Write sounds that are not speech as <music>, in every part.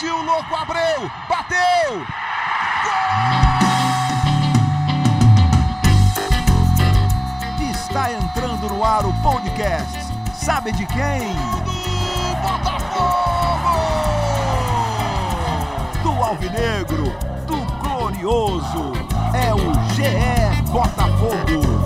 Partiu, louco, Abreu! Bateu! Gol! Está entrando no ar o podcast. Sabe de quem? Do Botafogo! Do Alvinegro, do Glorioso. É o GE Botafogo.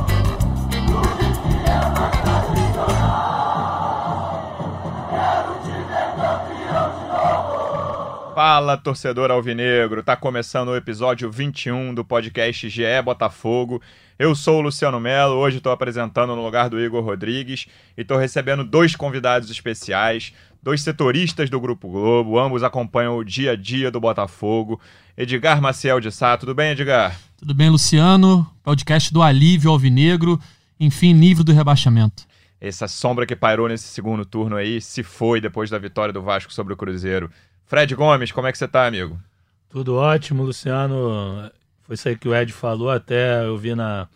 Fala, torcedor alvinegro! Tá começando o episódio 21 do podcast GE Botafogo. Eu sou o Luciano Melo, hoje estou apresentando no lugar do Igor Rodrigues e estou recebendo dois convidados especiais, dois setoristas do Grupo Globo, ambos acompanham o dia a dia do Botafogo. Edgar Maciel de Sá, tudo bem, Edgar? Tudo bem, Luciano? Podcast do Alívio Alvinegro, enfim, livro do rebaixamento. Essa sombra que pairou nesse segundo turno aí se foi depois da vitória do Vasco sobre o Cruzeiro. Fred Gomes, como é que você tá, amigo? Tudo ótimo, Luciano. Foi isso aí que o Ed falou, até eu vi na,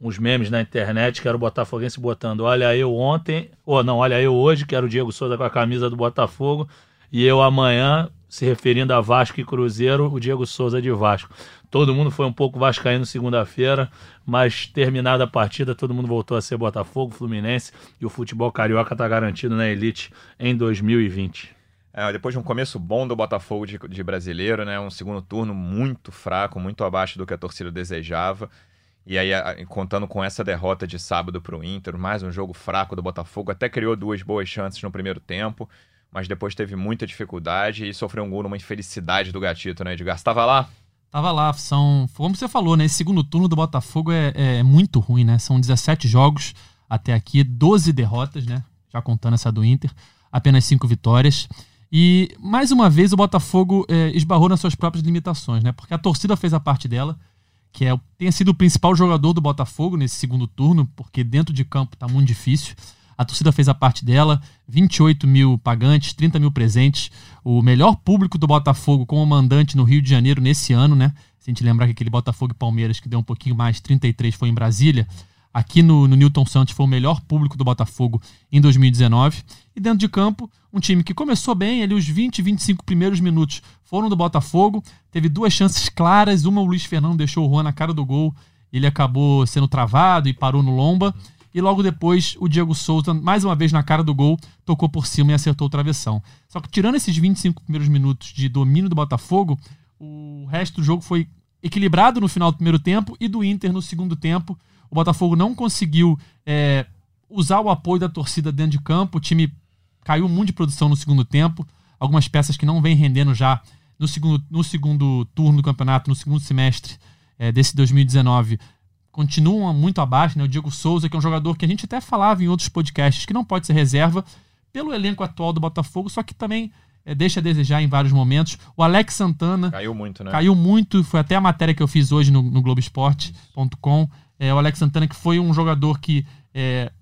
uns memes na internet, que era o Botafoguense botando, olha eu ontem, ou não, olha eu hoje, que era o Diego Souza com a camisa do Botafogo, e eu amanhã, se referindo a Vasco e Cruzeiro, o Diego Souza de Vasco. Todo mundo foi um pouco vascaíno segunda-feira, mas terminada a partida, todo mundo voltou a ser Botafogo, Fluminense, e o futebol carioca está garantido na elite em 2020. É, depois de um começo bom do Botafogo de, de, brasileiro, né? Um segundo turno muito fraco, muito abaixo do que a torcida desejava. E aí, contando com essa derrota de sábado para o Inter, mais um jogo fraco do Botafogo, até criou duas boas chances no primeiro tempo, mas depois teve muita dificuldade e sofreu um gol numa infelicidade do Gatito, né, Edgar? Estava lá? Tava lá, são. Como você falou, né? Esse segundo turno do Botafogo é, é muito ruim, né? São 17 jogos até aqui, 12 derrotas, né? Já contando essa do Inter, apenas 5 vitórias. E mais uma vez o Botafogo é, esbarrou nas suas próprias limitações, né? Porque a torcida fez a parte dela, que é, tenha sido o principal jogador do Botafogo nesse segundo turno, porque dentro de campo tá muito difícil. A torcida fez a parte dela, 28 mil pagantes, 30 mil presentes, o melhor público do Botafogo como mandante no Rio de Janeiro nesse ano, né? Se a gente lembrar que aquele Botafogo e Palmeiras que deu um pouquinho mais, 33 foi em Brasília. Aqui no, no Newton Santos foi o melhor público do Botafogo em 2019. E dentro de campo, um time que começou bem, ali os 20, 25 primeiros minutos foram do Botafogo. Teve duas chances claras, uma o Luiz Fernando deixou o Juan na cara do gol, ele acabou sendo travado e parou no lomba. E logo depois o Diego Souza, mais uma vez na cara do gol, tocou por cima e acertou o travessão. Só que tirando esses 25 primeiros minutos de domínio do Botafogo, o resto do jogo foi equilibrado no final do primeiro tempo e do Inter no segundo tempo. O Botafogo não conseguiu é, usar o apoio da torcida dentro de campo. O time caiu muito de produção no segundo tempo. Algumas peças que não vem rendendo já no segundo, no segundo turno do campeonato, no segundo semestre é, desse 2019, continuam muito abaixo. Né? O Diego Souza, que é um jogador que a gente até falava em outros podcasts, que não pode ser reserva pelo elenco atual do Botafogo, só que também é, deixa a desejar em vários momentos. O Alex Santana. Caiu muito, né? Caiu muito. Foi até a matéria que eu fiz hoje no, no Globoesporte.com. É, o Alex Santana, que foi um jogador que é,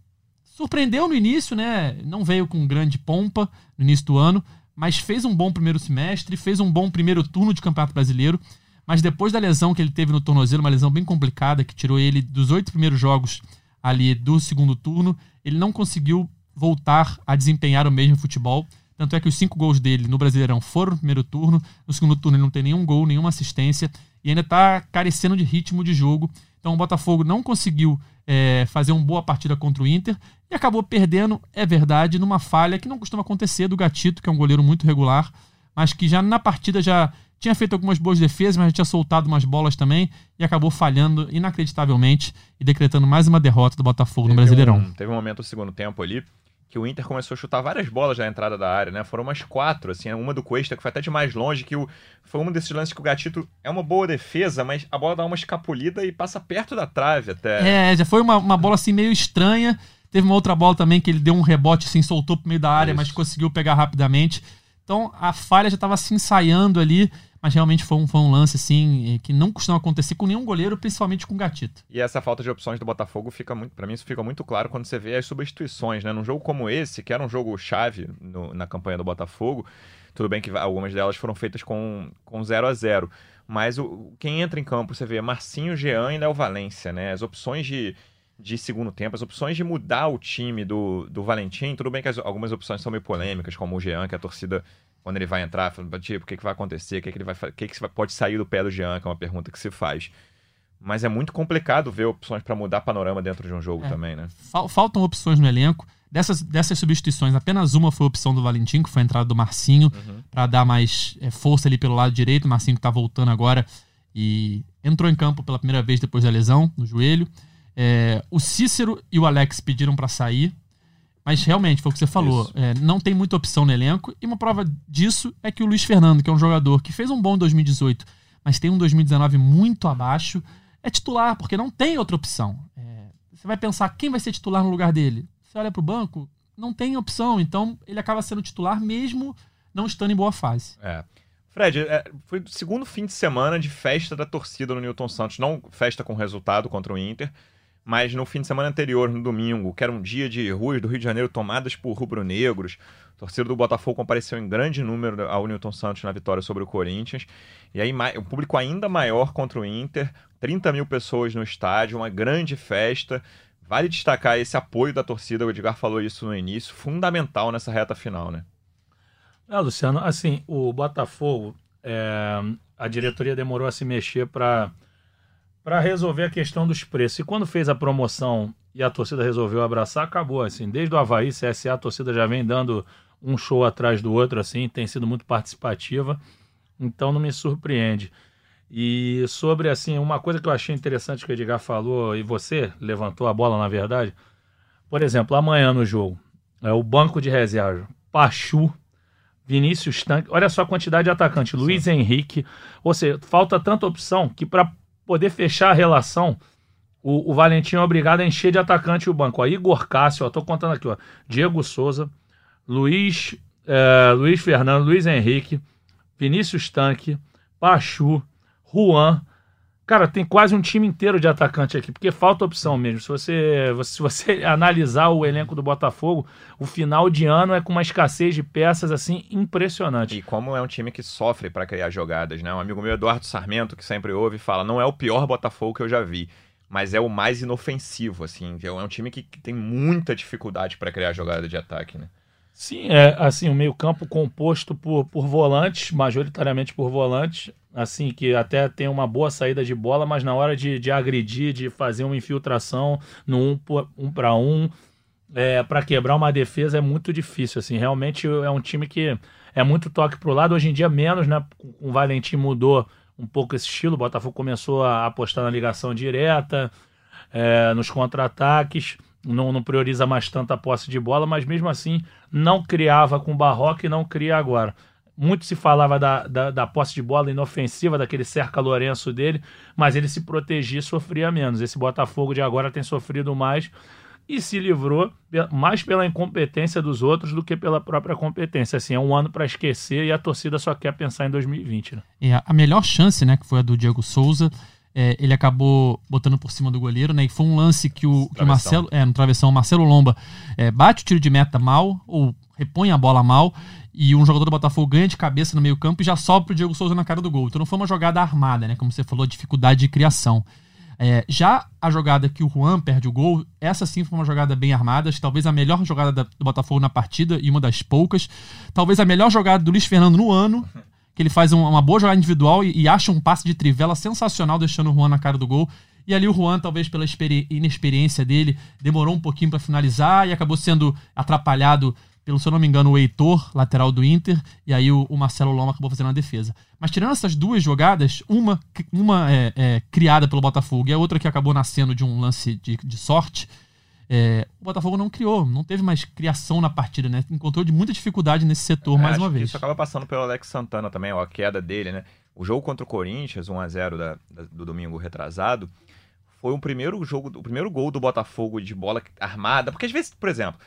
surpreendeu no início, né? Não veio com grande pompa no início do ano, mas fez um bom primeiro semestre, fez um bom primeiro turno de Campeonato Brasileiro. Mas depois da lesão que ele teve no tornozelo, uma lesão bem complicada, que tirou ele dos oito primeiros jogos ali do segundo turno, ele não conseguiu voltar a desempenhar o mesmo futebol. Tanto é que os cinco gols dele no Brasileirão foram no primeiro turno. No segundo turno ele não tem nenhum gol, nenhuma assistência. E ainda está carecendo de ritmo de jogo. Então o Botafogo não conseguiu é, fazer uma boa partida contra o Inter e acabou perdendo, é verdade, numa falha que não costuma acontecer do Gatito, que é um goleiro muito regular, mas que já na partida já tinha feito algumas boas defesas, mas já tinha soltado umas bolas também e acabou falhando inacreditavelmente e decretando mais uma derrota do Botafogo teve no Brasileirão. Um, teve um momento no segundo tempo ali que o Inter começou a chutar várias bolas na entrada da área, né? Foram umas quatro, assim, uma do Cuesta que foi até de mais longe, que o, foi um desses lances que o Gatito é uma boa defesa, mas a bola dá uma escapulida e passa perto da trave até. É, já foi uma, uma bola assim meio estranha. Teve uma outra bola também que ele deu um rebote, assim, soltou pro meio da área, Isso. mas conseguiu pegar rapidamente. Então a falha já estava se ensaiando ali mas realmente foi um, foi um lance assim eh, que não costuma acontecer com nenhum goleiro, principalmente com o Gatito. E essa falta de opções do Botafogo fica muito, para mim isso fica muito claro quando você vê as substituições, né? Num jogo como esse, que era um jogo chave no, na campanha do Botafogo, tudo bem que algumas delas foram feitas com com 0 a 0, mas o, quem entra em campo, você vê Marcinho, Jean e Léo Valência, né? As opções de de segundo tempo, as opções de mudar o time do, do Valentim, tudo bem que as, algumas opções são meio polêmicas, como o Jean, que a torcida quando ele vai entrar, falando, tipo, o que, que vai acontecer, o que, que ele vai o que, que pode sair do pé do Jean, que é uma pergunta que se faz. Mas é muito complicado ver opções para mudar panorama dentro de um jogo É. também, né? Fal- Faltam opções no elenco. Dessas, dessas substituições, apenas uma foi a opção do Valentim, que foi a entrada do Marcinho, Uhum. para dar mais é, força ali pelo lado direito. O Marcinho que tá voltando agora e entrou em campo pela primeira vez depois da lesão no joelho. É, o Cícero e o Alex pediram para sair, mas realmente foi o que você falou. É, não tem muita opção no elenco, e uma prova disso é que o Luiz Fernando, que é um jogador que fez um bom 2018, mas tem um 2019 muito abaixo, é titular, porque não tem outra opção. É, você vai pensar quem vai ser titular no lugar dele. Você olha pro banco, não tem opção, então ele acaba sendo titular mesmo não estando em boa fase. É. Fred, é, foi o segundo fim de semana de festa da torcida no Newton Santos. Não festa com resultado contra o Inter, mas no fim de semana anterior, no domingo, que era um dia de ruas do Rio de Janeiro tomadas por rubro-negros. A torcida do Botafogo compareceu em grande número ao Newton Santos na vitória sobre o Corinthians. E aí, um público ainda maior contra o Inter, 30 mil pessoas no estádio, uma grande festa. Vale destacar esse apoio da torcida, o Edgar falou isso no início, fundamental nessa reta final, né? É, Luciano, assim, o Botafogo, é, a diretoria demorou a se mexer para para resolver a questão dos preços. E quando fez a promoção e a torcida resolveu abraçar, acabou assim. Desde o Havaí, CSA, a torcida já vem dando um show atrás do outro, assim, tem sido muito participativa. Então não me surpreende. E sobre assim, uma coisa que eu achei interessante que o Edgar falou, e você levantou a bola, na verdade. Por exemplo, amanhã no jogo, é o banco de reserva. Pachu, Vinícius Tanque. Olha só a quantidade de atacante. Luiz Henrique. Ou seja, falta tanta opção que para poder fechar a relação, o, o Valentim é obrigado a encher de atacante o banco. Ó, Igor Cássio, ó, tô contando aqui, ó. Diego Souza, Luiz, é, Luiz Fernando, Luiz Henrique, Vinícius Tanque, Pachu, Juan. Cara, tem quase um time inteiro de atacante aqui, porque falta opção mesmo. Se você, se você <laughs> analisar o elenco do Botafogo, o final de ano é com uma escassez de peças assim impressionante. E como é um time que sofre para criar jogadas, né? Um amigo meu, Eduardo Sarmento, que sempre ouve, fala: não é o pior Botafogo que eu já vi, mas é o mais inofensivo, assim. É um time que, tem muita dificuldade para criar jogada de ataque, né? Sim, é assim, o meio-campo composto por, por volantes, majoritariamente por volantes, assim, que até tem uma boa saída de bola, mas na hora de, de agredir, de fazer uma infiltração no um, um para um, é, para quebrar uma defesa é muito difícil, assim, realmente é um time que é muito toque pro lado, hoje em dia menos, né, o Valentim mudou um pouco esse estilo, o Botafogo começou a apostar na ligação direta, é, nos contra-ataques, não, não prioriza mais tanto a posse de bola, mas mesmo assim não criava com o Barroca e não cria agora. Muito se falava da, da, da posse de bola inofensiva, daquele cerca Lourenço dele, mas ele se protegia e sofria menos. Esse Botafogo de agora tem sofrido mais e se livrou mais pela incompetência dos outros do que pela própria competência. Assim, é um ano para esquecer e a torcida só quer pensar em 2020. Né? É, a melhor chance, né, que foi a do Diego Souza, é, ele acabou botando por cima do goleiro, né? E foi um lance que o, que o. Marcelo, é, no travessão, o Marcelo Lomba é, bate o tiro de meta mal, ou repõe a bola mal, e um jogador do Botafogo ganha de cabeça no meio-campo e já sobe pro Diego Souza na cara do gol. Então não foi uma jogada armada, né? Como você falou, dificuldade de criação. É, já a jogada que o Juan perde o gol, essa sim foi uma jogada bem armada, talvez a melhor jogada da- do Botafogo na partida e uma das poucas. Talvez a melhor jogada do Luiz Fernando no ano, que ele faz um- uma boa jogada individual e, e acha um passe de trivela sensacional, deixando o Juan na cara do gol. E ali o Juan, talvez pela experi- inexperiência dele, demorou um pouquinho para finalizar e acabou sendo atrapalhado pelo, se eu não me engano, o Heitor, lateral do Inter, e aí o, o Marcelo Loma acabou fazendo a defesa. Mas tirando essas duas jogadas, uma, uma é, é, criada pelo Botafogo e a outra que acabou nascendo de um lance de, de sorte, é, o Botafogo não criou, não teve mais criação na partida, né? Encontrou de muita dificuldade nesse setor, É, mais uma vez. Isso acaba passando pelo Alex Santana também, ó, a queda dele, né? O jogo contra o Corinthians, 1x0 da- da- do domingo retrasado, foi o primeiro jogo, o primeiro gol do Botafogo de bola armada. Porque às vezes, por exemplo,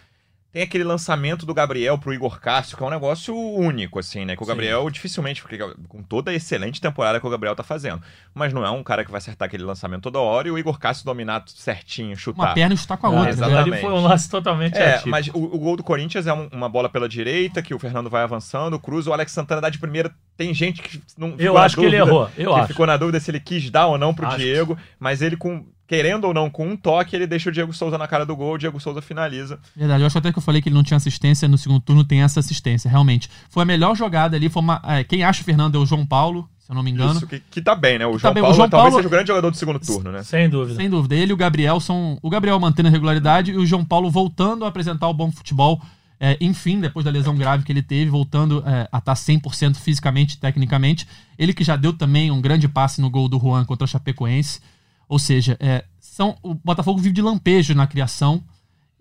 tem aquele lançamento do Gabriel pro Igor Cássio, que é um negócio único, assim, né? Que o Sim. Gabriel dificilmente, porque com toda a excelente temporada que o Gabriel tá fazendo. Mas não é um cara que vai acertar aquele lançamento toda hora e o Igor Cássio dominar certinho, chutar. Uma perna está com a Ah, outra, exatamente. né? Ali foi um lance totalmente É, atípico. mas o, o gol do Corinthians é um- uma bola pela direita, que o Fernando vai avançando, cruza, o Alex Santana dá de primeira. Tem gente que não Eu acho que ele errou, eu que acho. ficou na dúvida se ele quis dar ou não pro Acho que Diego, mas ele com querendo ou não, com um toque, ele deixa o Diego Souza na cara do gol, o Diego Souza finaliza. Verdade, eu acho até que eu falei que ele não tinha assistência, no segundo turno tem essa assistência, realmente. Foi a melhor jogada ali, foi uma, é, quem acha o Fernando é o João Paulo, se eu não me engano. Isso, que, que tá bem, né? O João, tá bem. Paulo, o João talvez Paulo... seja o grande jogador do segundo turno, né? Sem dúvida. Sem dúvida. Ele e o Gabriel são. O Gabriel mantendo a regularidade e o João Paulo voltando a apresentar o bom futebol. É, enfim, depois da lesão grave que ele teve, voltando é, a tá estar 100% fisicamente tecnicamente. Ele que já deu também um grande passe no gol do Juan contra o Chapecoense. Ou seja, é, são, o Botafogo vive de lampejo na criação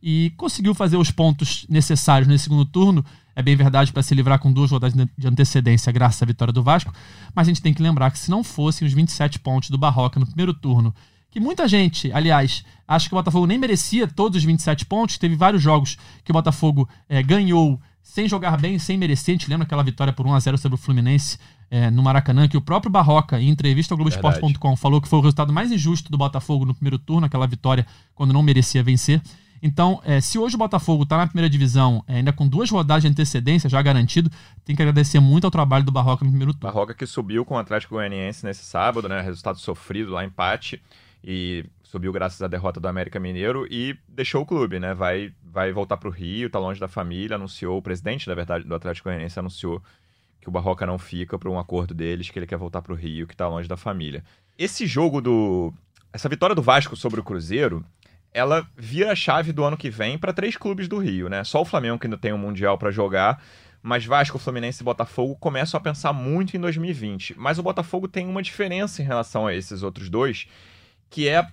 e conseguiu fazer os pontos necessários nesse segundo turno é bem verdade para se livrar com duas rodadas de antecedência, graças à vitória do Vasco. Mas a gente tem que lembrar que se não fossem os 27 pontos do Barroca no primeiro turno, que muita gente, aliás, acha que o Botafogo nem merecia todos os 27 pontos, teve vários jogos que o Botafogo é, ganhou sem jogar bem, sem merecer. A gente lembra aquela vitória por 1 a 0 sobre o Fluminense é, no Maracanã, que o próprio Barroca, em entrevista ao Globoesporte.com, falou que foi o resultado mais injusto do Botafogo no primeiro turno, aquela vitória quando não merecia vencer. Então, é, se hoje o Botafogo está na primeira divisão, é, ainda com duas rodadas de antecedência já garantido, tem que agradecer muito ao trabalho do Barroca no primeiro turno. Barroca que subiu com o Atlético Goianiense nesse sábado, né? Resultado sofrido lá, empate. E subiu graças à derrota do América Mineiro e deixou o clube, né? Vai, vai voltar para o Rio, tá longe da família, anunciou, o presidente, na verdade, do Atlético Goianiense anunciou que o Barroca não fica por um acordo deles, que ele quer voltar para o Rio, que tá longe da família. Esse jogo do. Essa vitória do Vasco sobre o Cruzeiro ela vira a chave do ano que vem para três clubes do Rio, né? Só o Flamengo que ainda tem um Mundial para jogar, mas Vasco, Fluminense e Botafogo começam a pensar muito em 2020. Mas o Botafogo tem uma diferença em relação a esses outros dois, que é a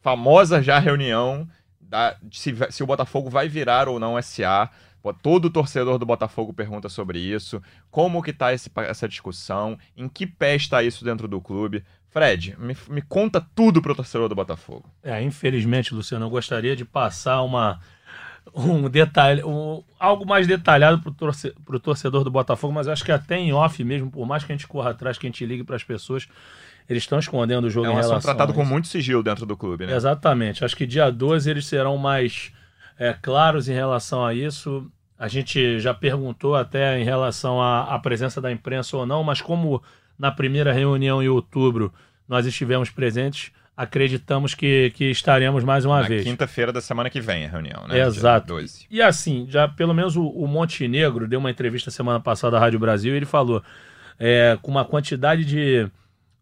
famosa já reunião da, se, se o Botafogo vai virar ou não SA. Todo torcedor do Botafogo pergunta sobre isso. Como que tá esse, essa discussão? Em que pé está isso dentro do clube? Fred, me, me conta tudo pro torcedor do Botafogo. É, infelizmente, Luciano, eu gostaria de passar uma, um detalhe, um, algo mais detalhado pro, torce, pro torcedor do Botafogo, mas acho que até em off mesmo, por mais que a gente corra atrás, que a gente ligue para as pessoas, eles estão escondendo o jogo é um em relação tratado com muito sigilo dentro do clube, né? Exatamente. Acho que dia 12 eles serão mais é, claros em relação a isso. A gente já perguntou até em relação à, à presença da imprensa ou não, mas como na primeira reunião em outubro nós estivemos presentes, acreditamos que, que estaremos mais uma na vez. quinta-feira da semana que vem a reunião, né? Exato. E assim, já pelo menos o, o Montenegro deu uma entrevista semana passada à Rádio Brasil e ele falou é, com uma quantidade de,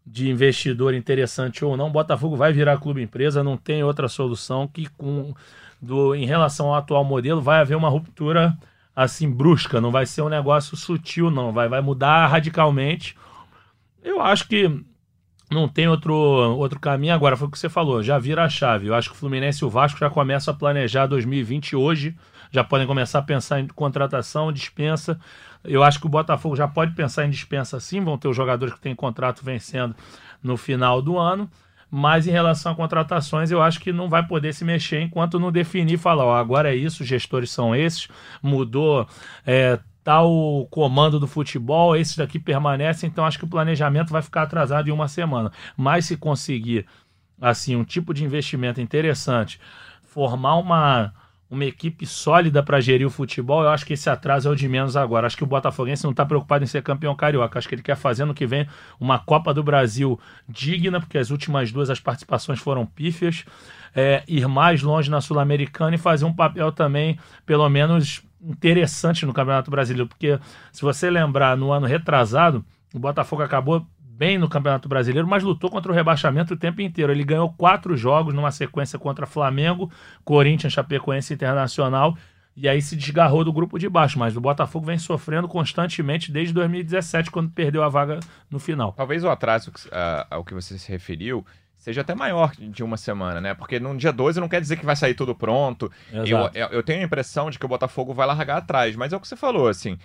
de investidor interessante ou não, Botafogo vai virar clube empresa, não tem outra solução que com do, em relação ao atual modelo vai haver uma ruptura assim brusca, não vai ser um negócio sutil não, vai, vai mudar radicalmente eu acho que não tem outro, outro caminho agora. Foi o que você falou, já vira a chave. Eu acho que o Fluminense e o Vasco já começam a planejar 2020 hoje, já podem começar a pensar em contratação, dispensa. Eu acho que o Botafogo já pode pensar em dispensa sim, vão ter os jogadores que têm contrato vencendo no final do ano. Mas em relação a contratações, eu acho que não vai poder se mexer enquanto não definir, falar, ó, agora é isso, os gestores são esses, mudou é, tal comando do futebol, esses daqui permanecem, então acho que o planejamento vai ficar atrasado em uma semana. Mas se conseguir assim um tipo de investimento interessante, formar uma uma equipe sólida para gerir o futebol, eu acho que esse atraso é o de menos agora. Acho que o Botafoguense não está preocupado em ser campeão carioca. Acho que ele quer fazer no que vem uma Copa do Brasil digna, porque as últimas duas as participações foram pífias. É, ir mais longe na Sul-Americana e fazer um papel também, pelo menos interessante no Campeonato Brasileiro, porque se você lembrar, no ano retrasado, o Botafogo acabou bem no Campeonato Brasileiro, mas lutou contra o rebaixamento o tempo inteiro. Ele ganhou quatro jogos numa sequência contra Flamengo, Corinthians, Chapecoense Internacional, e aí se desgarrou do grupo de baixo. Mas o Botafogo vem sofrendo constantemente desde 2017, quando perdeu a vaga no final. Talvez o atraso ao que você se referiu seja até maior de uma semana, né? Porque no dia 12 não quer dizer que vai sair tudo pronto. Eu, eu, tenho a impressão de que o Botafogo vai largar atrás, mas é o que você falou, assim.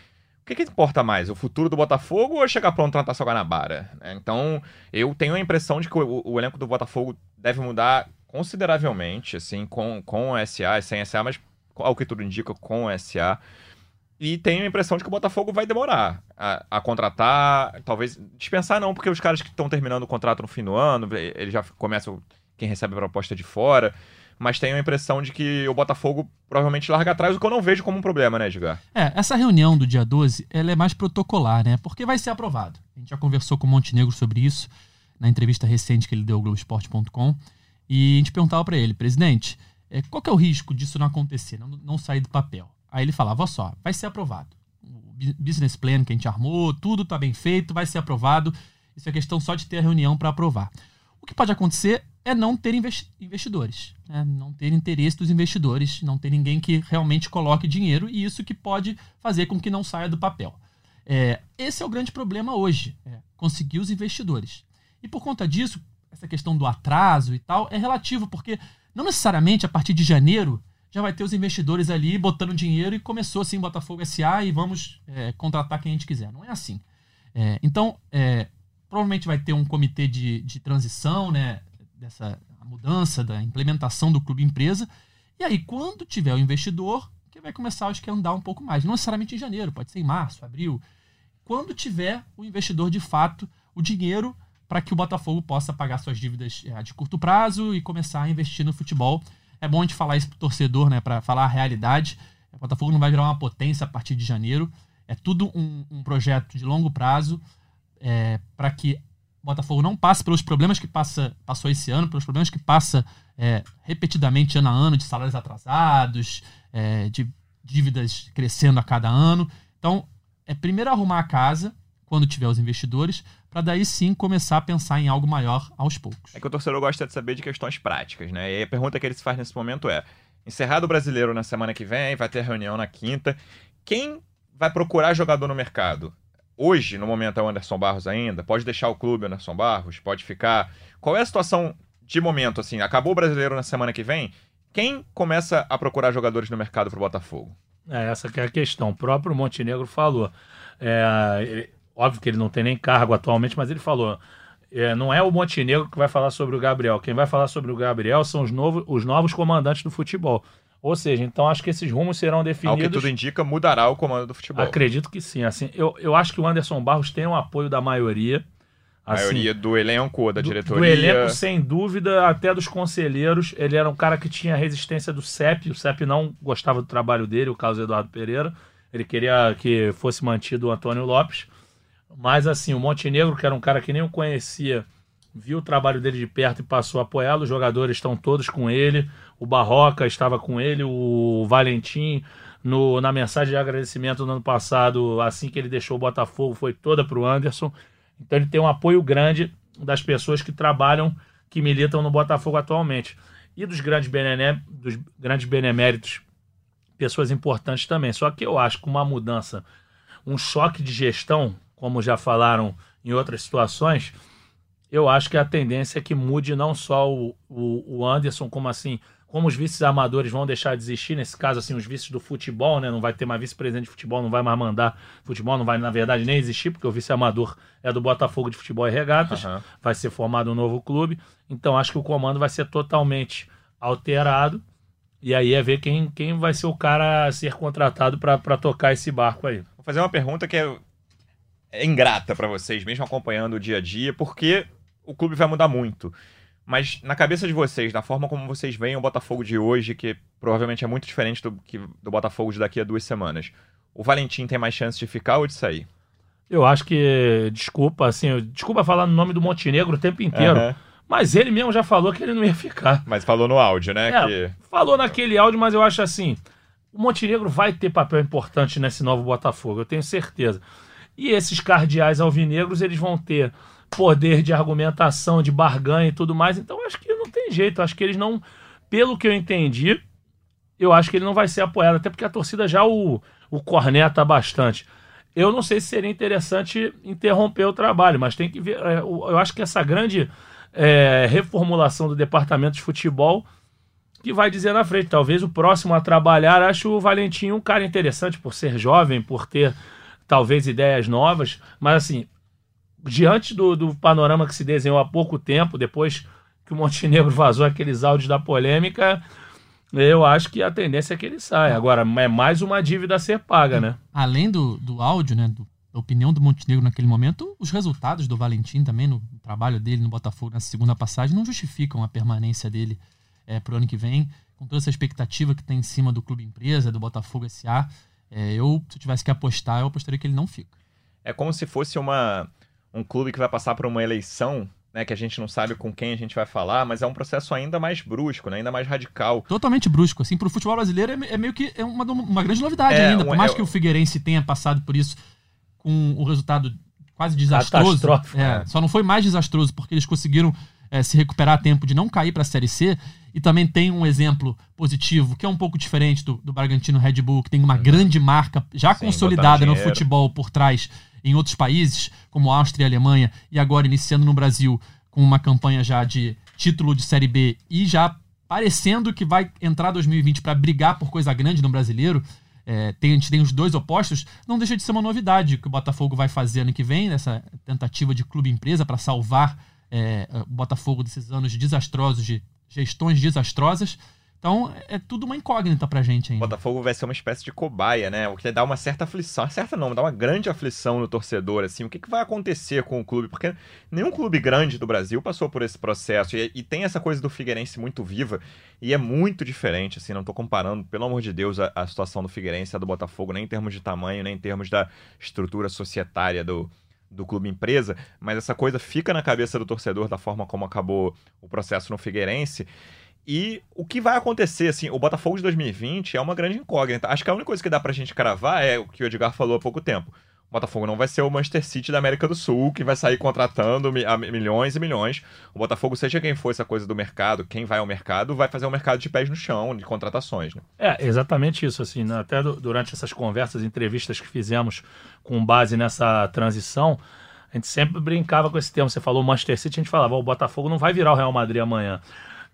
O que, que importa mais? O futuro do Botafogo ou chegar pronto na Taça Guanabara? É, então, eu tenho a impressão de que o, o, elenco do Botafogo deve mudar consideravelmente, assim, com, com o SA e sem SA, mas ao que tudo indica, com o SA. E tenho a impressão de que o Botafogo vai demorar a, a contratar, talvez dispensar não, porque os caras que estão terminando o contrato no fim do ano, ele já começam quem recebe a proposta de fora, mas tenho a impressão de que o Botafogo provavelmente larga atrás, o que eu não vejo como um problema, né, Edgar? É, essa reunião do dia 12, ela é mais protocolar, né? Porque vai ser aprovado. A gente já conversou com o Montenegro sobre isso na entrevista recente que ele deu ao Globoesporte.com. E a gente perguntava para ele, presidente, é, qual que é o risco disso não acontecer, não, não sair do papel? Aí ele falava, só, vai ser aprovado. O business plan que a gente armou, tudo está bem feito, vai ser aprovado. Isso é questão só de ter a reunião para aprovar. O que pode acontecer é não ter investidores, né? não ter interesse dos investidores, não ter ninguém que realmente coloque dinheiro e isso que pode fazer com que não saia do papel. É, esse é o grande problema hoje, é conseguir os investidores. E por conta disso, essa questão do atraso e tal é relativo, porque não necessariamente a partir de janeiro já vai ter os investidores ali botando dinheiro e começou assim Botafogo SA e vamos é, contratar quem a gente quiser. Não é assim. É, então, é, provavelmente vai ter um comitê de, de transição, né, dessa mudança, da implementação do clube empresa. E aí, quando tiver o investidor, que vai começar, acho que, a andar um pouco mais. Não necessariamente em janeiro, pode ser em março, abril. Quando tiver o investidor de fato, o dinheiro para que o Botafogo possa pagar suas dívidas é, de curto prazo e começar a investir no futebol. É bom a gente falar isso pro torcedor, né? Para falar a realidade. O Botafogo não vai virar uma potência a partir de janeiro. É tudo um, um projeto de longo prazo é, para que o Botafogo não passe pelos problemas que passa, passou esse ano, pelos problemas que passa é, repetidamente ano a ano, de salários atrasados, é, de dívidas crescendo a cada ano. Então, é primeiro arrumar a casa, quando tiver os investidores, para daí sim começar a pensar em algo maior aos poucos. É que o torcedor gosta de saber de questões práticas, né? E a pergunta que ele se faz nesse momento é: encerrado o brasileiro na semana que vem, vai ter reunião na quinta. Quem vai procurar jogador no mercado? Hoje, no momento, é o Anderson Barros ainda? Pode deixar o clube Anderson Barros? Pode ficar? Qual é a situação de momento, assim? Acabou o brasileiro na semana que vem? Quem começa a procurar jogadores no mercado para o Botafogo? É, essa que é a questão. O próprio Montenegro falou. É, Óbvio que ele não tem nem cargo atualmente, mas ele falou. É, não é o Montenegro que vai falar sobre o Gabriel. Quem vai falar sobre o Gabriel são os, novo, os novos comandantes do futebol. Ou seja, então acho que esses rumos serão definidos. Ao que tudo indica, mudará o comando do futebol. Acredito que sim. Assim, eu, eu acho que o Anderson Barros tem o apoio da maioria. A assim, maioria do elenco, da do, diretoria. Do elenco, sem dúvida, até dos conselheiros. Ele era um cara que tinha resistência do CEP. O CEP não gostava do trabalho dele, o Carlos Eduardo Pereira. Ele queria que fosse mantido o Antônio Lopes. Mas assim, o Montenegro, que era um cara que nem eu conhecia, viu o trabalho dele de perto e passou a apoiá-lo. Os jogadores estão todos com ele. O Barroca estava com ele, o Valentim. No, na mensagem de agradecimento no ano passado, assim que ele deixou o Botafogo, foi toda para o Anderson. Então ele tem um apoio grande das pessoas que trabalham, que militam no Botafogo atualmente. E dos grandes, benemé, dos grandes beneméritos, pessoas importantes também. Só que eu acho que uma mudança, um choque de gestão, como já falaram em outras situações, eu acho que a tendência é que mude não só o, o, o Anderson, como assim, como os vices amadores vão deixar de existir, nesse caso, assim, os vices do futebol, né? Não vai ter mais vice-presidente de futebol, não vai mais mandar futebol, não vai, na verdade, nem existir, porque o vice-amador é do Botafogo de Futebol e Regatas, uhum. vai ser formado um novo clube. Então, acho que o comando vai ser totalmente alterado. E aí é ver quem, quem vai ser o cara a ser contratado para tocar esse barco aí. Vou fazer uma pergunta que é é ingrata para vocês, mesmo acompanhando o dia a dia, porque o clube vai mudar muito. Mas na cabeça de vocês, na forma como vocês veem o Botafogo de hoje, que provavelmente é muito diferente do, que, do Botafogo de daqui a duas semanas, o Valentim tem mais chance de ficar ou de sair? Eu acho que, desculpa, assim, desculpa falar no nome do Montenegro o tempo inteiro. Uhum. Mas ele mesmo já falou que ele não ia ficar. Mas falou no áudio, né? É, que... Falou naquele áudio, mas eu acho assim: o Montenegro vai ter papel importante nesse novo Botafogo, eu tenho certeza. E esses cardeais alvinegros, eles vão ter poder de argumentação, de barganha e tudo mais. Então, acho que não tem jeito. Acho que eles não, pelo que eu entendi, eu acho que ele não vai ser apoiado, até porque a torcida já o, o corneta bastante. Eu não sei se seria interessante interromper o trabalho, mas tem que ver. É, eu acho que essa grande é, reformulação do departamento de futebol que vai dizer na frente. Talvez o próximo a trabalhar, acho o Valentim um cara interessante por ser jovem, por ter talvez ideias novas, mas assim, diante do, do panorama que se desenhou há pouco tempo, depois que o Montenegro vazou aqueles áudios da polêmica, eu acho que a tendência é que ele saia. Agora, é mais uma dívida a ser paga, né? Além do, do áudio, né, do, da opinião do Montenegro naquele momento, os resultados do Valentim também, no trabalho dele no Botafogo nessa segunda passagem, não justificam a permanência dele é, para o ano que vem, com toda essa expectativa que tem em cima do clube empresa, do Botafogo SA. É, eu, se eu tivesse que apostar, eu apostaria que ele não fica. É como se fosse uma, um clube que vai passar por uma eleição né, que a gente não sabe com quem a gente vai falar, mas é um processo ainda mais brusco, né, ainda mais radical. Totalmente brusco, assim, pro futebol brasileiro é, é meio que é uma, uma grande novidade É, ainda, um- por mais é- que o Figueirense tenha passado por isso com o resultado quase desastroso. É, né? Só não foi mais desastroso porque eles conseguiram é, se recuperar a tempo de não cair para a Série C. E também tem um exemplo positivo, que é um pouco diferente do, do Bragantino Red Bull, que tem uma grande marca já. Sim, consolidada no futebol por trás em outros países, como Áustria e Alemanha, e agora iniciando no Brasil com uma campanha já de título de Série B e já parecendo que vai entrar 2020 para brigar por coisa grande no brasileiro. É, tem, a gente tem os dois opostos, não deixa de ser uma novidade que o Botafogo vai fazer ano que vem, nessa tentativa de clube-empresa para salvar é, o Botafogo desses anos desastrosos, de gestões desastrosas. Então é tudo uma incógnita pra gente O ainda. Botafogo vai ser uma espécie de cobaia, né? O que dá uma certa aflição. Certa não, dá uma grande aflição no torcedor, assim. O que, que vai acontecer com o clube? Porque nenhum clube grande do Brasil passou por esse processo. E, e tem essa coisa do Figueirense muito viva. E é muito diferente, assim. Não tô comparando, pelo amor de Deus, a, a situação do Figueirense e a do Botafogo, nem em termos de tamanho, nem em termos da estrutura societária do, do clube empresa. Mas essa coisa fica na cabeça do torcedor da forma como acabou o processo no Figueirense. E o que vai acontecer, assim, o Botafogo de 2020 é uma grande incógnita. Acho que a única coisa que dá pra gente cravar é o que o Edgar falou há pouco tempo. O Botafogo não vai ser o Manchester City da América do Sul, que vai sair contratando milhões e milhões. O Botafogo, seja quem for essa coisa do mercado, quem vai ao mercado, vai fazer um mercado de pés no chão, de contratações, né? É, exatamente isso, assim, né? até du- durante essas conversas, entrevistas que fizemos com base nessa transição, a gente sempre brincava com esse termo, você falou Manchester City, a gente falava, "Ó, o Botafogo não vai virar o Real Madrid amanhã.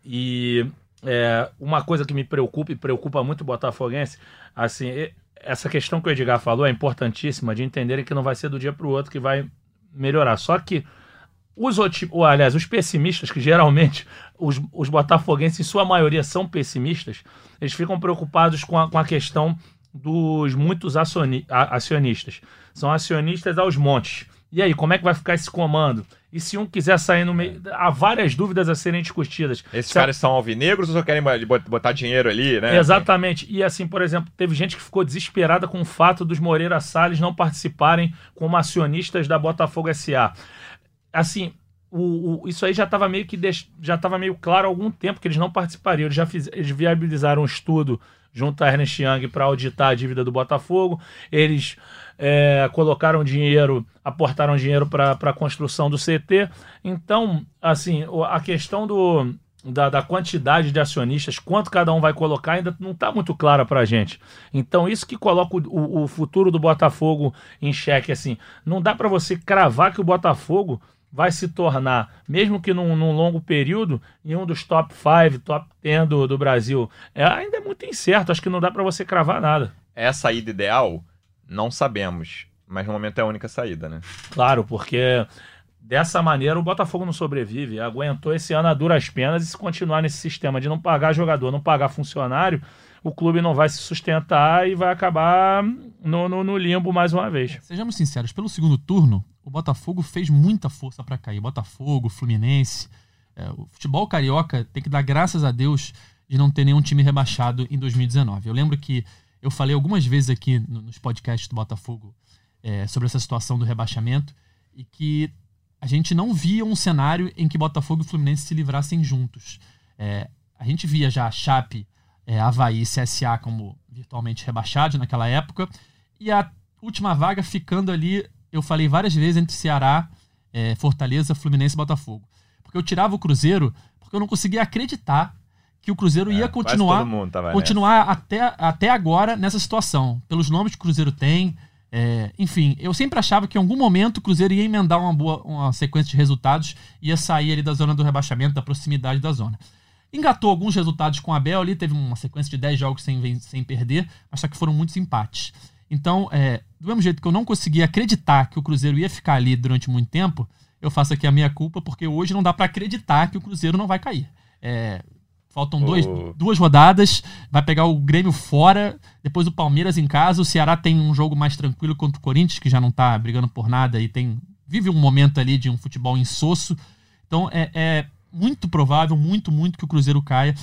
E é, uma coisa que me preocupa e preocupa muito o botafoguense, assim, essa questão que o Edgar falou é importantíssima, de entenderem que não vai ser do dia para o outro que vai melhorar. Só que os, ou, aliás, os pessimistas, que geralmente os, os botafoguenses, em sua maioria, são pessimistas, eles ficam preocupados com a, com a questão dos muitos acionistas. São acionistas aos montes. E aí, como é que vai ficar esse comando? E se um quiser sair no meio. Há várias dúvidas a serem discutidas. Esses Se a- caras são alvinegros ou só querem bot- botar dinheiro ali, né? Exatamente. E assim, por exemplo, teve gente que ficou desesperada com o fato dos Moreira Salles não participarem como acionistas da Botafogo SA. Assim, o, o- isso aí já estava meio que deix- já estava meio claro há algum tempo que eles não participariam. Eles já fiz, eles viabilizaram um estudo junto a Ernest Young para auditar a dívida do Botafogo. Eles é, colocaram dinheiro, aportaram dinheiro para a construção do CT. Então, assim, a questão do, da, da quantidade de acionistas, quanto cada um vai colocar, ainda não está muito clara para a gente. Então, isso que coloca o, o- o futuro do Botafogo em xeque. Assim, não dá para você cravar que o Botafogo vai se tornar, mesmo que num, num longo período, em um dos top 5, top 10 do, do Brasil. É, ainda é muito incerto, acho que não dá para você cravar nada. É a saída ideal? Não sabemos. Mas no momento é a única saída, né? Claro, porque dessa maneira o Botafogo não sobrevive. Aguentou esse ano a duras penas e se continuar nesse sistema de não pagar jogador, não pagar funcionário, o clube não vai se sustentar e vai acabar no, no- no limbo mais uma vez. Sejamos sinceros, pelo segundo turno, o Botafogo fez muita força para cair. Botafogo, Fluminense. é, o futebol carioca tem que dar graças a Deus de não ter nenhum time rebaixado em 2019. Eu lembro que eu falei algumas vezes aqui no- nos podcasts do Botafogo é, sobre essa situação do rebaixamento e que a gente não via um cenário em que Botafogo e Fluminense se livrassem juntos. É, a gente via já Chape, é, Havaí e CSA como virtualmente rebaixados naquela época e a última vaga ficando ali, eu falei várias vezes, entre Ceará, é, Fortaleza, Fluminense e Botafogo. Porque eu tirava o Cruzeiro porque eu não conseguia acreditar que o Cruzeiro ia É, quase continuar continuar até, até agora nessa situação. Pelos nomes que o Cruzeiro tem. é, enfim, eu sempre achava que em algum momento o Cruzeiro ia emendar uma boa uma sequência de resultados ia sair ali da zona do rebaixamento, da proximidade da zona. Engatou alguns resultados com o Abel ali, teve uma sequência de 10 jogos sem, sem perder, mas só que foram muitos empates. Então, é, do mesmo jeito que eu não conseguia acreditar que o Cruzeiro ia ficar ali durante muito tempo, eu faço aqui a minha culpa, porque hoje não dá para acreditar que o Cruzeiro não vai cair. É, faltam dois, O- duas rodadas, vai pegar o Grêmio fora, depois o Palmeiras em casa, o Ceará tem um jogo mais tranquilo contra o Corinthians, que já não tá brigando por nada e tem vive um momento ali de um futebol insosso. Então é, é muito provável, muito, muito que o Cruzeiro caia.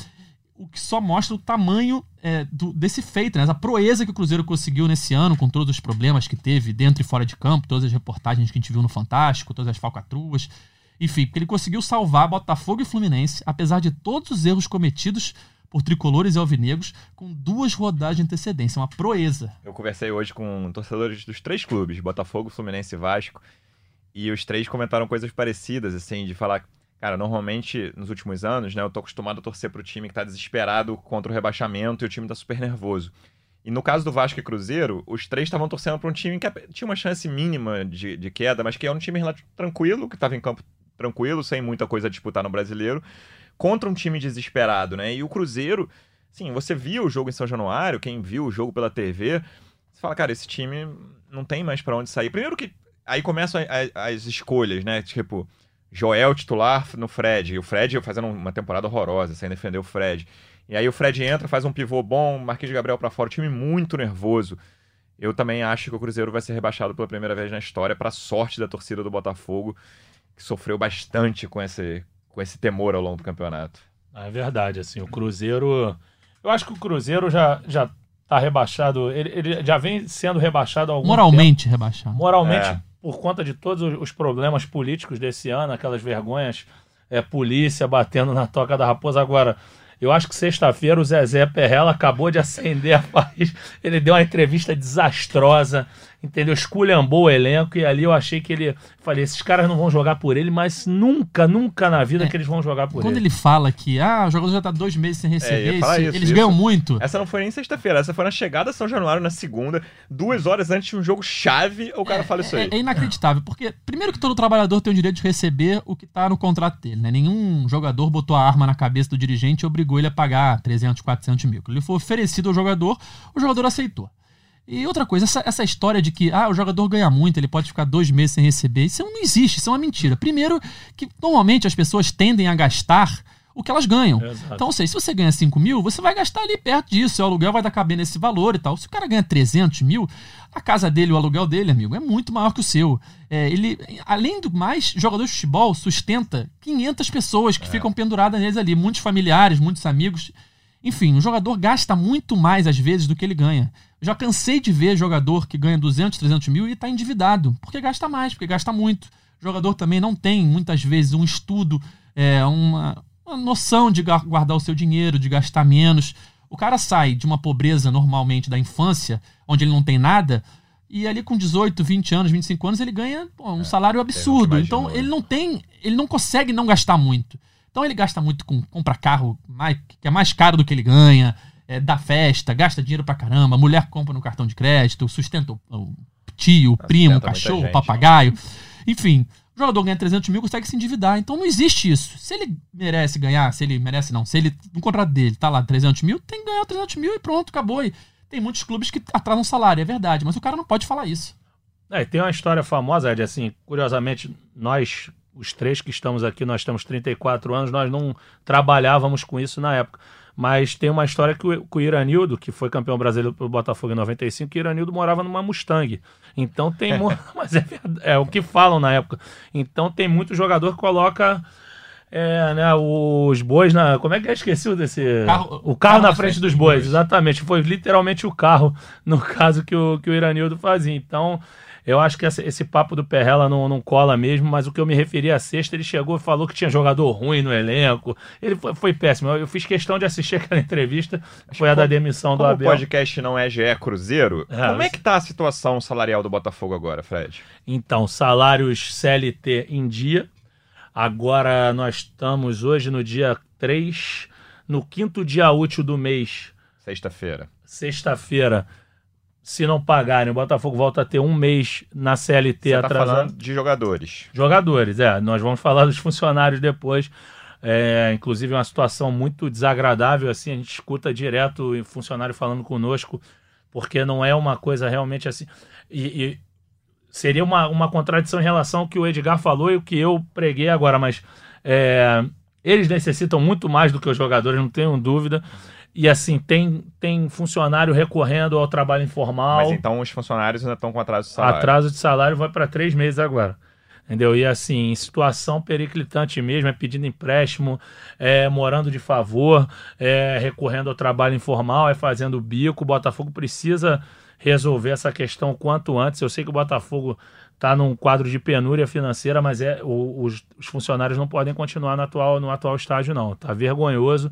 O que só mostra o tamanho é, do- desse feito, né? a proeza que o Cruzeiro conseguiu nesse ano, com todos os problemas que teve dentro e fora de campo, todas as reportagens que a gente viu no Fantástico, todas as falcatruas. Enfim, porque ele conseguiu salvar Botafogo e Fluminense, apesar de todos os erros cometidos por tricolores e alvinegros, com duas rodadas de antecedência. Uma proeza. Eu conversei hoje com torcedores dos três clubes, Botafogo, Fluminense e Vasco, e os três comentaram coisas parecidas, assim, de falar. Cara, normalmente nos últimos anos, né, eu tô acostumado a torcer pro time que tá desesperado contra o rebaixamento e o time tá super nervoso. E no caso do Vasco e Cruzeiro, os três estavam torcendo para um time que tinha uma chance mínima de, de queda, mas que é um time tranquilo, que estava em campo tranquilo, sem muita coisa a disputar no brasileiro, contra um time desesperado, né? E o Cruzeiro, sim, você viu o jogo em São Januário, quem viu o jogo pela TV, você fala, cara, esse time não tem mais para onde sair. Primeiro que aí começam as escolhas, né? Tipo, Joel titular no Fred, e o Fred fazendo uma temporada horrorosa, sem defender o Fred. E aí o Fred entra, faz um pivô bom, Marquinhos Gabriel para fora, time muito nervoso. Eu também acho que o Cruzeiro vai ser rebaixado pela primeira vez na história, para sorte da torcida do Botafogo, que sofreu bastante com esse, com esse temor ao longo do campeonato. É verdade, assim, o Cruzeiro. Eu acho que o Cruzeiro já, já tá rebaixado. Ele, ele já vem sendo rebaixado há algum Moralmente tempo. rebaixado. Moralmente, é. Por conta de todos os problemas políticos desse ano, aquelas vergonhas, é, polícia batendo na toca da raposa. Agora, eu acho que sexta-feira o Zezé Perrella acabou de acender a paz. Ele deu uma entrevista desastrosa entendeu? Esculhambou o elenco e ali eu achei que ele. Falei, esses caras não vão jogar por ele, mas nunca, nunca na vida é, que eles vão jogar por quando ele. Quando ele fala que ah, o jogador já tá dois meses sem receber, é, isso, eles isso. ganham muito. Essa não foi nem sexta-feira, essa foi na chegada a São Januário na segunda, duas horas antes de um jogo chave, o cara é, fala isso aí. É, é, inacreditável, porque primeiro que todo trabalhador tem o direito de receber o que tá no contrato dele, né? Nenhum jogador botou a arma na cabeça do dirigente e obrigou ele a pagar 300, 400 mil. Ele foi oferecido ao jogador, o jogador aceitou. E outra coisa, essa, essa história de que ah, o jogador ganha muito, ele pode ficar dois meses sem receber, isso não existe, isso é uma mentira. Primeiro, que normalmente as pessoas tendem a gastar o que elas ganham. Exato. Então, ou seja, se você ganha 5 mil, você vai gastar ali perto disso, o aluguel vai dar caber nesse valor e tal. Se o cara ganha 300 mil, a casa dele, o aluguel dele, amigo, é muito maior que o seu. É, ele, além do mais, jogador de futebol sustenta 500 pessoas que é. ficam penduradas neles ali, muitos familiares, muitos amigos. Enfim, o jogador gasta muito mais às vezes do que ele ganha. Já cansei de ver jogador que ganha 200, 300 mil e está endividado, porque gasta mais, porque gasta muito. O jogador também não tem, muitas vezes, um estudo, é, uma, uma noção de guardar o seu dinheiro, de gastar menos. O cara sai de uma pobreza normalmente da infância, onde ele não tem nada, e ali com 18, 20 anos, 25 anos, ele ganha pô, um é, salário absurdo. Então ele não tem, ele não consegue não gastar muito. Então ele gasta muito com compra carro mais, que é mais caro do que ele ganha, é, dá festa, gasta dinheiro pra caramba, mulher compra no cartão de crédito, sustenta o, o tio, o primo, o cachorro, gente, o papagaio. Né? Enfim, o jogador ganha 300 mil, consegue se endividar. Então não existe isso. Se ele merece ganhar, se ele merece não, se ele, no contrato dele, tá lá 300 mil, tem que ganhar 300 mil e pronto, acabou. E tem muitos clubes que atrasam salário, é verdade, mas o cara não pode falar isso. É, tem uma história famosa, Ed, assim, curiosamente, nós os três que estamos aqui, nós temos 34 anos, nós não trabalhávamos com isso na época. Mas tem uma história que o, o Iranildo, que foi campeão brasileiro pelo Botafogo em 95, que o Iranildo morava numa Mustang. Então tem. <laughs> mas é, é, o que falam na época. Então tem muito jogador que coloca. É, né, os bois na. Como é que é? Esqueci desse. Carro, o carro, carro na, frente, frente dos bois, bois, exatamente. Foi literalmente o carro, no caso que o, que o Iranildo fazia. Então, eu acho que esse, esse papo do Perrella não, não cola mesmo, mas o que eu me referi a sexta, ele chegou e falou que tinha jogador ruim no elenco. Ele foi, foi péssimo. Eu, eu fiz questão de assistir <laughs> aquela entrevista, acho foi a da demissão do Abel. o podcast não é GE Cruzeiro, é, como é que tá a situação salarial do Botafogo agora, Fred? Então, salários CLT em dia. Agora nós estamos hoje no dia 3, no quinto dia útil do mês. Sexta-feira. Sexta-feira se não pagarem, o Botafogo volta a ter um mês na CLT Você tá falando de jogadores. Jogadores, é. Nós vamos falar dos funcionários depois. É, inclusive, uma situação muito desagradável, assim, a gente escuta direto funcionário falando conosco, porque não é uma coisa realmente assim. E, e seria uma, uma contradição em relação ao que o Edgar falou e o que eu preguei agora, mas é, eles necessitam muito mais do que os jogadores, não tenho dúvida. E assim, tem, tem funcionário recorrendo ao trabalho informal. Mas então os funcionários ainda estão com atraso de salário. Atraso de salário vai para três meses agora. Entendeu? E assim, em situação periclitante mesmo, é pedindo empréstimo, é morando de favor, é recorrendo ao trabalho informal, é fazendo bico. O Botafogo precisa resolver essa questão quanto antes. Eu sei que o Botafogo tá num quadro de penúria financeira, mas é o, os, os, funcionários não podem continuar no atual, no atual estágio, não. Tá vergonhoso.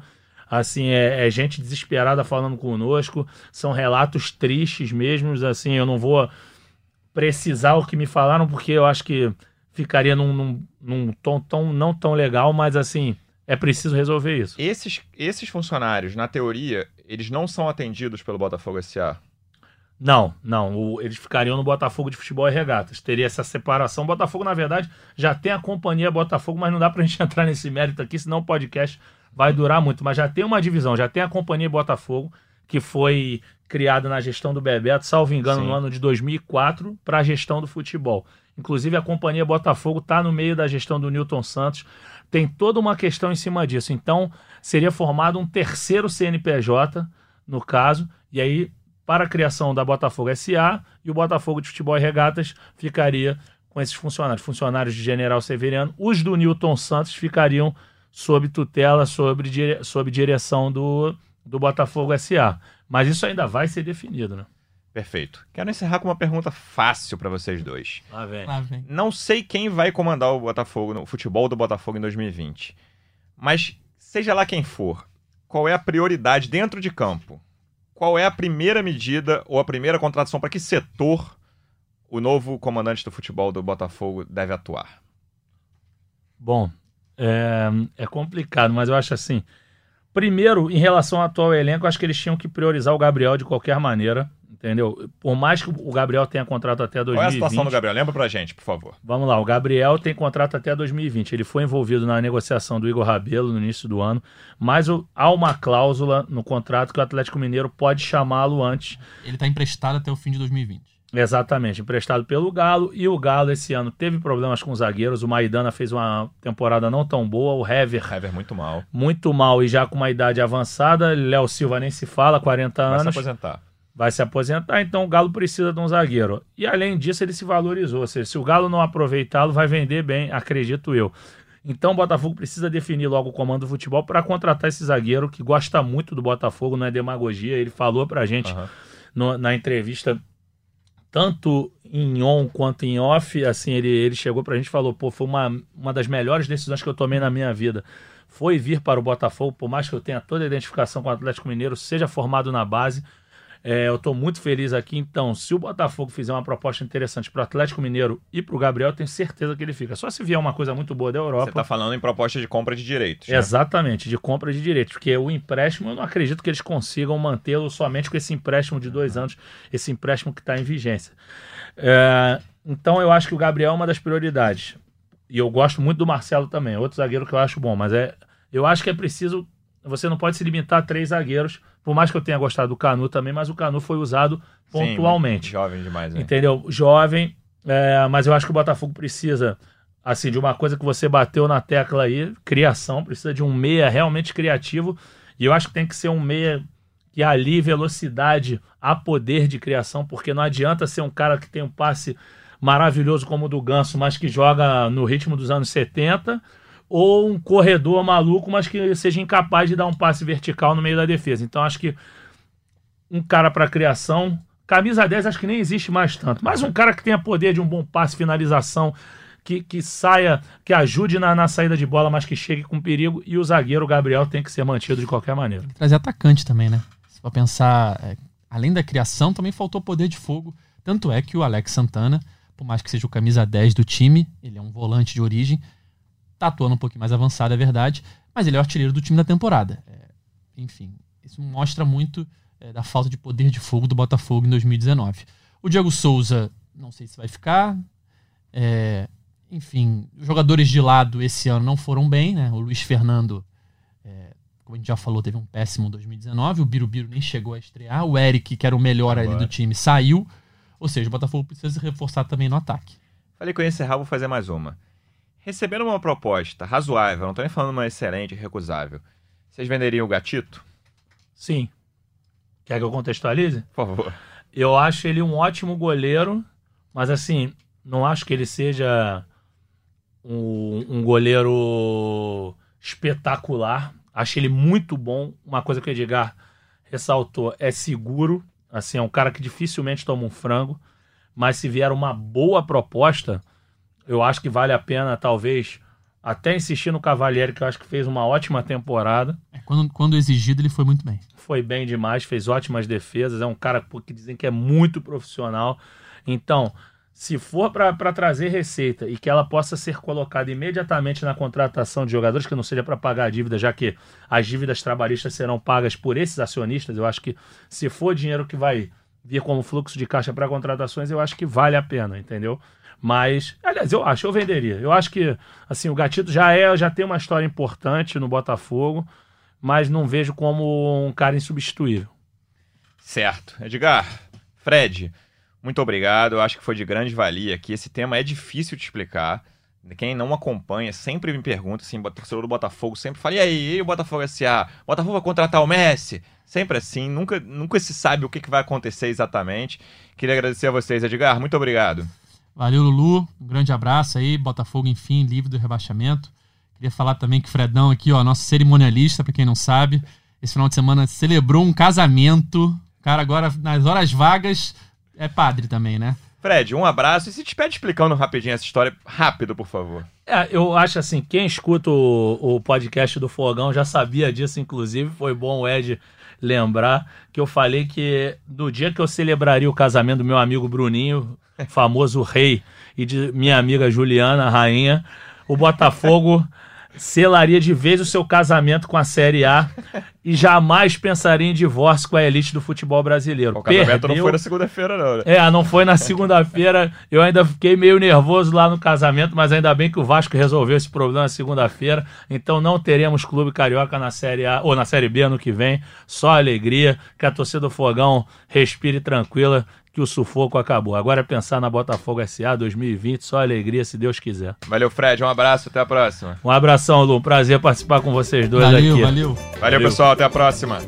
Assim, é, é, gente desesperada falando conosco, são relatos tristes mesmo. Assim, eu não vou precisar o que me falaram, porque eu acho que ficaria num, num, num tom tão, não tão legal, mas assim, é preciso resolver isso. Esses, esses funcionários, na teoria, eles não são atendidos pelo Botafogo SA? Não, não. O, eles ficariam no Botafogo de Futebol e Regatas. Teria essa separação. O Botafogo, na verdade, já tem a companhia Botafogo, mas não dá pra gente <laughs> entrar nesse mérito aqui, senão o podcast vai durar muito. Mas já tem uma divisão, já tem a companhia Botafogo, que foi criada na gestão do Bebeto, salvo engano, Sim. no ano de 2004, para a gestão do futebol. Inclusive, a companhia Botafogo está no meio da gestão do Newton Santos. Tem toda uma questão em cima disso. Então, seria formado um terceiro CNPJ, no caso, e aí para a criação da Botafogo SA e o Botafogo de Futebol e Regatas ficaria com esses funcionários, funcionários de General Severiano. Os do Newton Santos ficariam sob tutela, sob, dire... sob direção do, do Botafogo SA. Mas isso ainda vai ser definido, né? Perfeito. Quero encerrar com uma pergunta fácil para vocês dois. Lá vem. Lá vem. Não sei quem vai comandar o Botafogo, o futebol do Botafogo em 2020. Mas seja lá quem for, qual é a prioridade dentro de campo? qual é a primeira medida ou a primeira contratação para que setor o novo comandante do futebol do Botafogo deve atuar? Bom, é, é complicado, mas eu acho assim. Primeiro, em relação ao atual elenco, eu acho que eles tinham que priorizar o Gabriel de qualquer maneira. Entendeu? Por mais que o Gabriel tenha contrato até 2020. Qual é a situação do Gabriel? Lembra pra gente, por favor. Vamos lá, o Gabriel tem contrato até 2020. Ele foi envolvido na negociação do Igor Rabelo no início do ano, mas o, há uma cláusula no contrato que o Atlético Mineiro pode chamá-lo antes. Ele está emprestado até o fim de 2020. Exatamente, emprestado pelo Galo. E o Galo esse ano teve problemas com os zagueiros. O Maidana fez uma temporada não tão boa. O Hever. Hever muito mal. Muito mal e já com uma idade avançada. Léo Silva nem se fala, 40 anos. Vai se aposentar vai se aposentar, então o Galo precisa de um zagueiro. E além disso, ele se valorizou. Ou seja, se o Galo não aproveitá-lo, vai vender bem, acredito eu. Então o Botafogo precisa definir logo o comando do futebol para contratar esse zagueiro que gosta muito do Botafogo, não é demagogia. Ele falou pra gente uhum. no, na entrevista, tanto em on quanto em off, assim, ele, ele chegou pra gente e falou: pô, foi uma, uma das melhores decisões que eu tomei na minha vida. Foi vir para o Botafogo, por mais que eu tenha toda a identificação com o Atlético Mineiro, seja formado na base é, eu estou muito feliz aqui. Então, se o Botafogo fizer uma proposta interessante para o Atlético Mineiro e para o Gabriel, tenho certeza que ele fica. Só se vier uma coisa muito boa da Europa. Você está falando em proposta de compra de direitos. Né? Exatamente, de compra de direitos. Porque o empréstimo, eu não acredito que eles consigam mantê-lo somente com esse empréstimo de dois anos, esse empréstimo que está em vigência. É, então, eu acho que o Gabriel é uma das prioridades. E eu gosto muito do Marcelo também, outro zagueiro que eu acho bom, mas é, eu acho que é preciso. Você não pode se limitar a três zagueiros por mais que eu tenha gostado do Canu também, mas o Canu foi usado pontualmente. Sim, jovem demais, né? Entendeu? Jovem, é, mas eu acho que o Botafogo precisa, assim, de uma coisa que você bateu na tecla aí, criação, precisa de um meia realmente criativo, e eu acho que tem que ser um meia que ali velocidade a poder de criação, porque não adianta ser um cara que tem um passe maravilhoso como o do Ganso, mas que joga no ritmo dos anos 70, ou um corredor maluco, mas que seja incapaz de dar um passe vertical no meio da defesa. Então acho que um cara para criação, camisa 10 acho que nem existe mais tanto, mas um cara que tenha poder de um bom passe, finalização, que, que saia, que ajude na, na saída de bola, mas que chegue com perigo. E o zagueiro Gabriel tem que ser mantido de qualquer maneira. Trazer atacante também, né? Se for pensar, é, além da criação, também faltou poder de fogo. Tanto é que o Alex Santana, por mais que seja o camisa 10 do time, ele é um volante de origem, Tá atuando um pouquinho mais avançado, é verdade, mas ele é o artilheiro do time da temporada. É, enfim, isso mostra muito é, da falta de poder de fogo do Botafogo em 2019. O Diego Souza, não sei se vai ficar. É, enfim, os jogadores de lado esse ano não foram bem, né? O Luiz Fernando, é, como a gente já falou, teve um péssimo 2019. O Birubiru nem chegou a estrear. O Eric, que era o melhor Agora. ali do time, saiu. Ou seja, o Botafogo precisa se reforçar também no ataque. Falei que eu ia encerrar, vou fazer mais uma. Recebendo uma proposta razoável, não estou nem falando uma excelente, recusável, vocês venderiam o gatito? Sim. Quer que eu contextualize? Por favor. Eu acho ele um ótimo goleiro, mas assim, não acho que ele seja um, um goleiro espetacular. Acho ele muito bom. Uma coisa que o Edgar ressaltou é seguro. Assim, é um cara que dificilmente toma um frango. mas se vier uma boa proposta, eu acho que vale a pena, talvez, até insistir no Cavalieri, que eu acho que fez uma ótima temporada. É, quando, quando exigido, ele foi muito bem. Foi bem demais, fez ótimas defesas. É um cara que dizem que é muito profissional. Então, se for para trazer receita e que ela possa ser colocada imediatamente na contratação de jogadores, que não seja para pagar a dívida, já que as dívidas trabalhistas serão pagas por esses acionistas, eu acho que se for dinheiro que vai vir como fluxo de caixa para contratações, eu acho que vale a pena, entendeu? Mas, aliás, eu acho, eu venderia. Eu acho que, assim, o Gatito já é, já tem uma história importante no Botafogo, mas não vejo como um cara insubstituível. Certo. Edgar, Fred, muito obrigado. Eu acho que foi de grande valia aqui. Esse tema é difícil de explicar. Quem não acompanha sempre me pergunta, assim, torcedor do Botafogo sempre fala, e aí, e o Botafogo S.A.? Botafogo vai contratar o Messi? Sempre assim, nunca, nunca se sabe o que vai acontecer exatamente. Queria agradecer a vocês, Edgar, muito obrigado. Valeu, Lulu. Um grande abraço aí. Botafogo, enfim, livre do rebaixamento. Queria falar também que o Fredão aqui, ó, nosso cerimonialista, para quem não sabe, esse final de semana celebrou um casamento. O cara agora, nas horas vagas, é padre também, né? Fred, um abraço. E se te pede explicando rapidinho essa história, rápido, por favor. É, eu acho assim, quem escuta o, o podcast do Fogão já sabia disso, inclusive. Foi bom o Ed lembrar que eu falei que no dia que eu celebraria o casamento do meu amigo Bruninho, famoso rei, e de minha amiga Juliana, rainha, o Botafogo <laughs> selaria de vez o seu casamento com a Série A e jamais pensaria em divórcio com a elite do futebol brasileiro. O casamento Perdeu... não foi na segunda-feira, não. Né? É, não foi na segunda-feira. Eu ainda fiquei meio nervoso lá no casamento, mas ainda bem que o Vasco resolveu esse problema na segunda-feira. Então não teremos clube carioca na Série A ou na Série B ano que vem. Só alegria, que a torcida do Fogão respire tranquila que o sufoco acabou. Agora é pensar na Botafogo SA 2020, só alegria se Deus quiser. Valeu, Fred. Um abraço, até a próxima. Um abração, Lu. Um prazer participar com vocês dois valeu, aqui. Valeu, valeu. Valeu, pessoal. Até a próxima.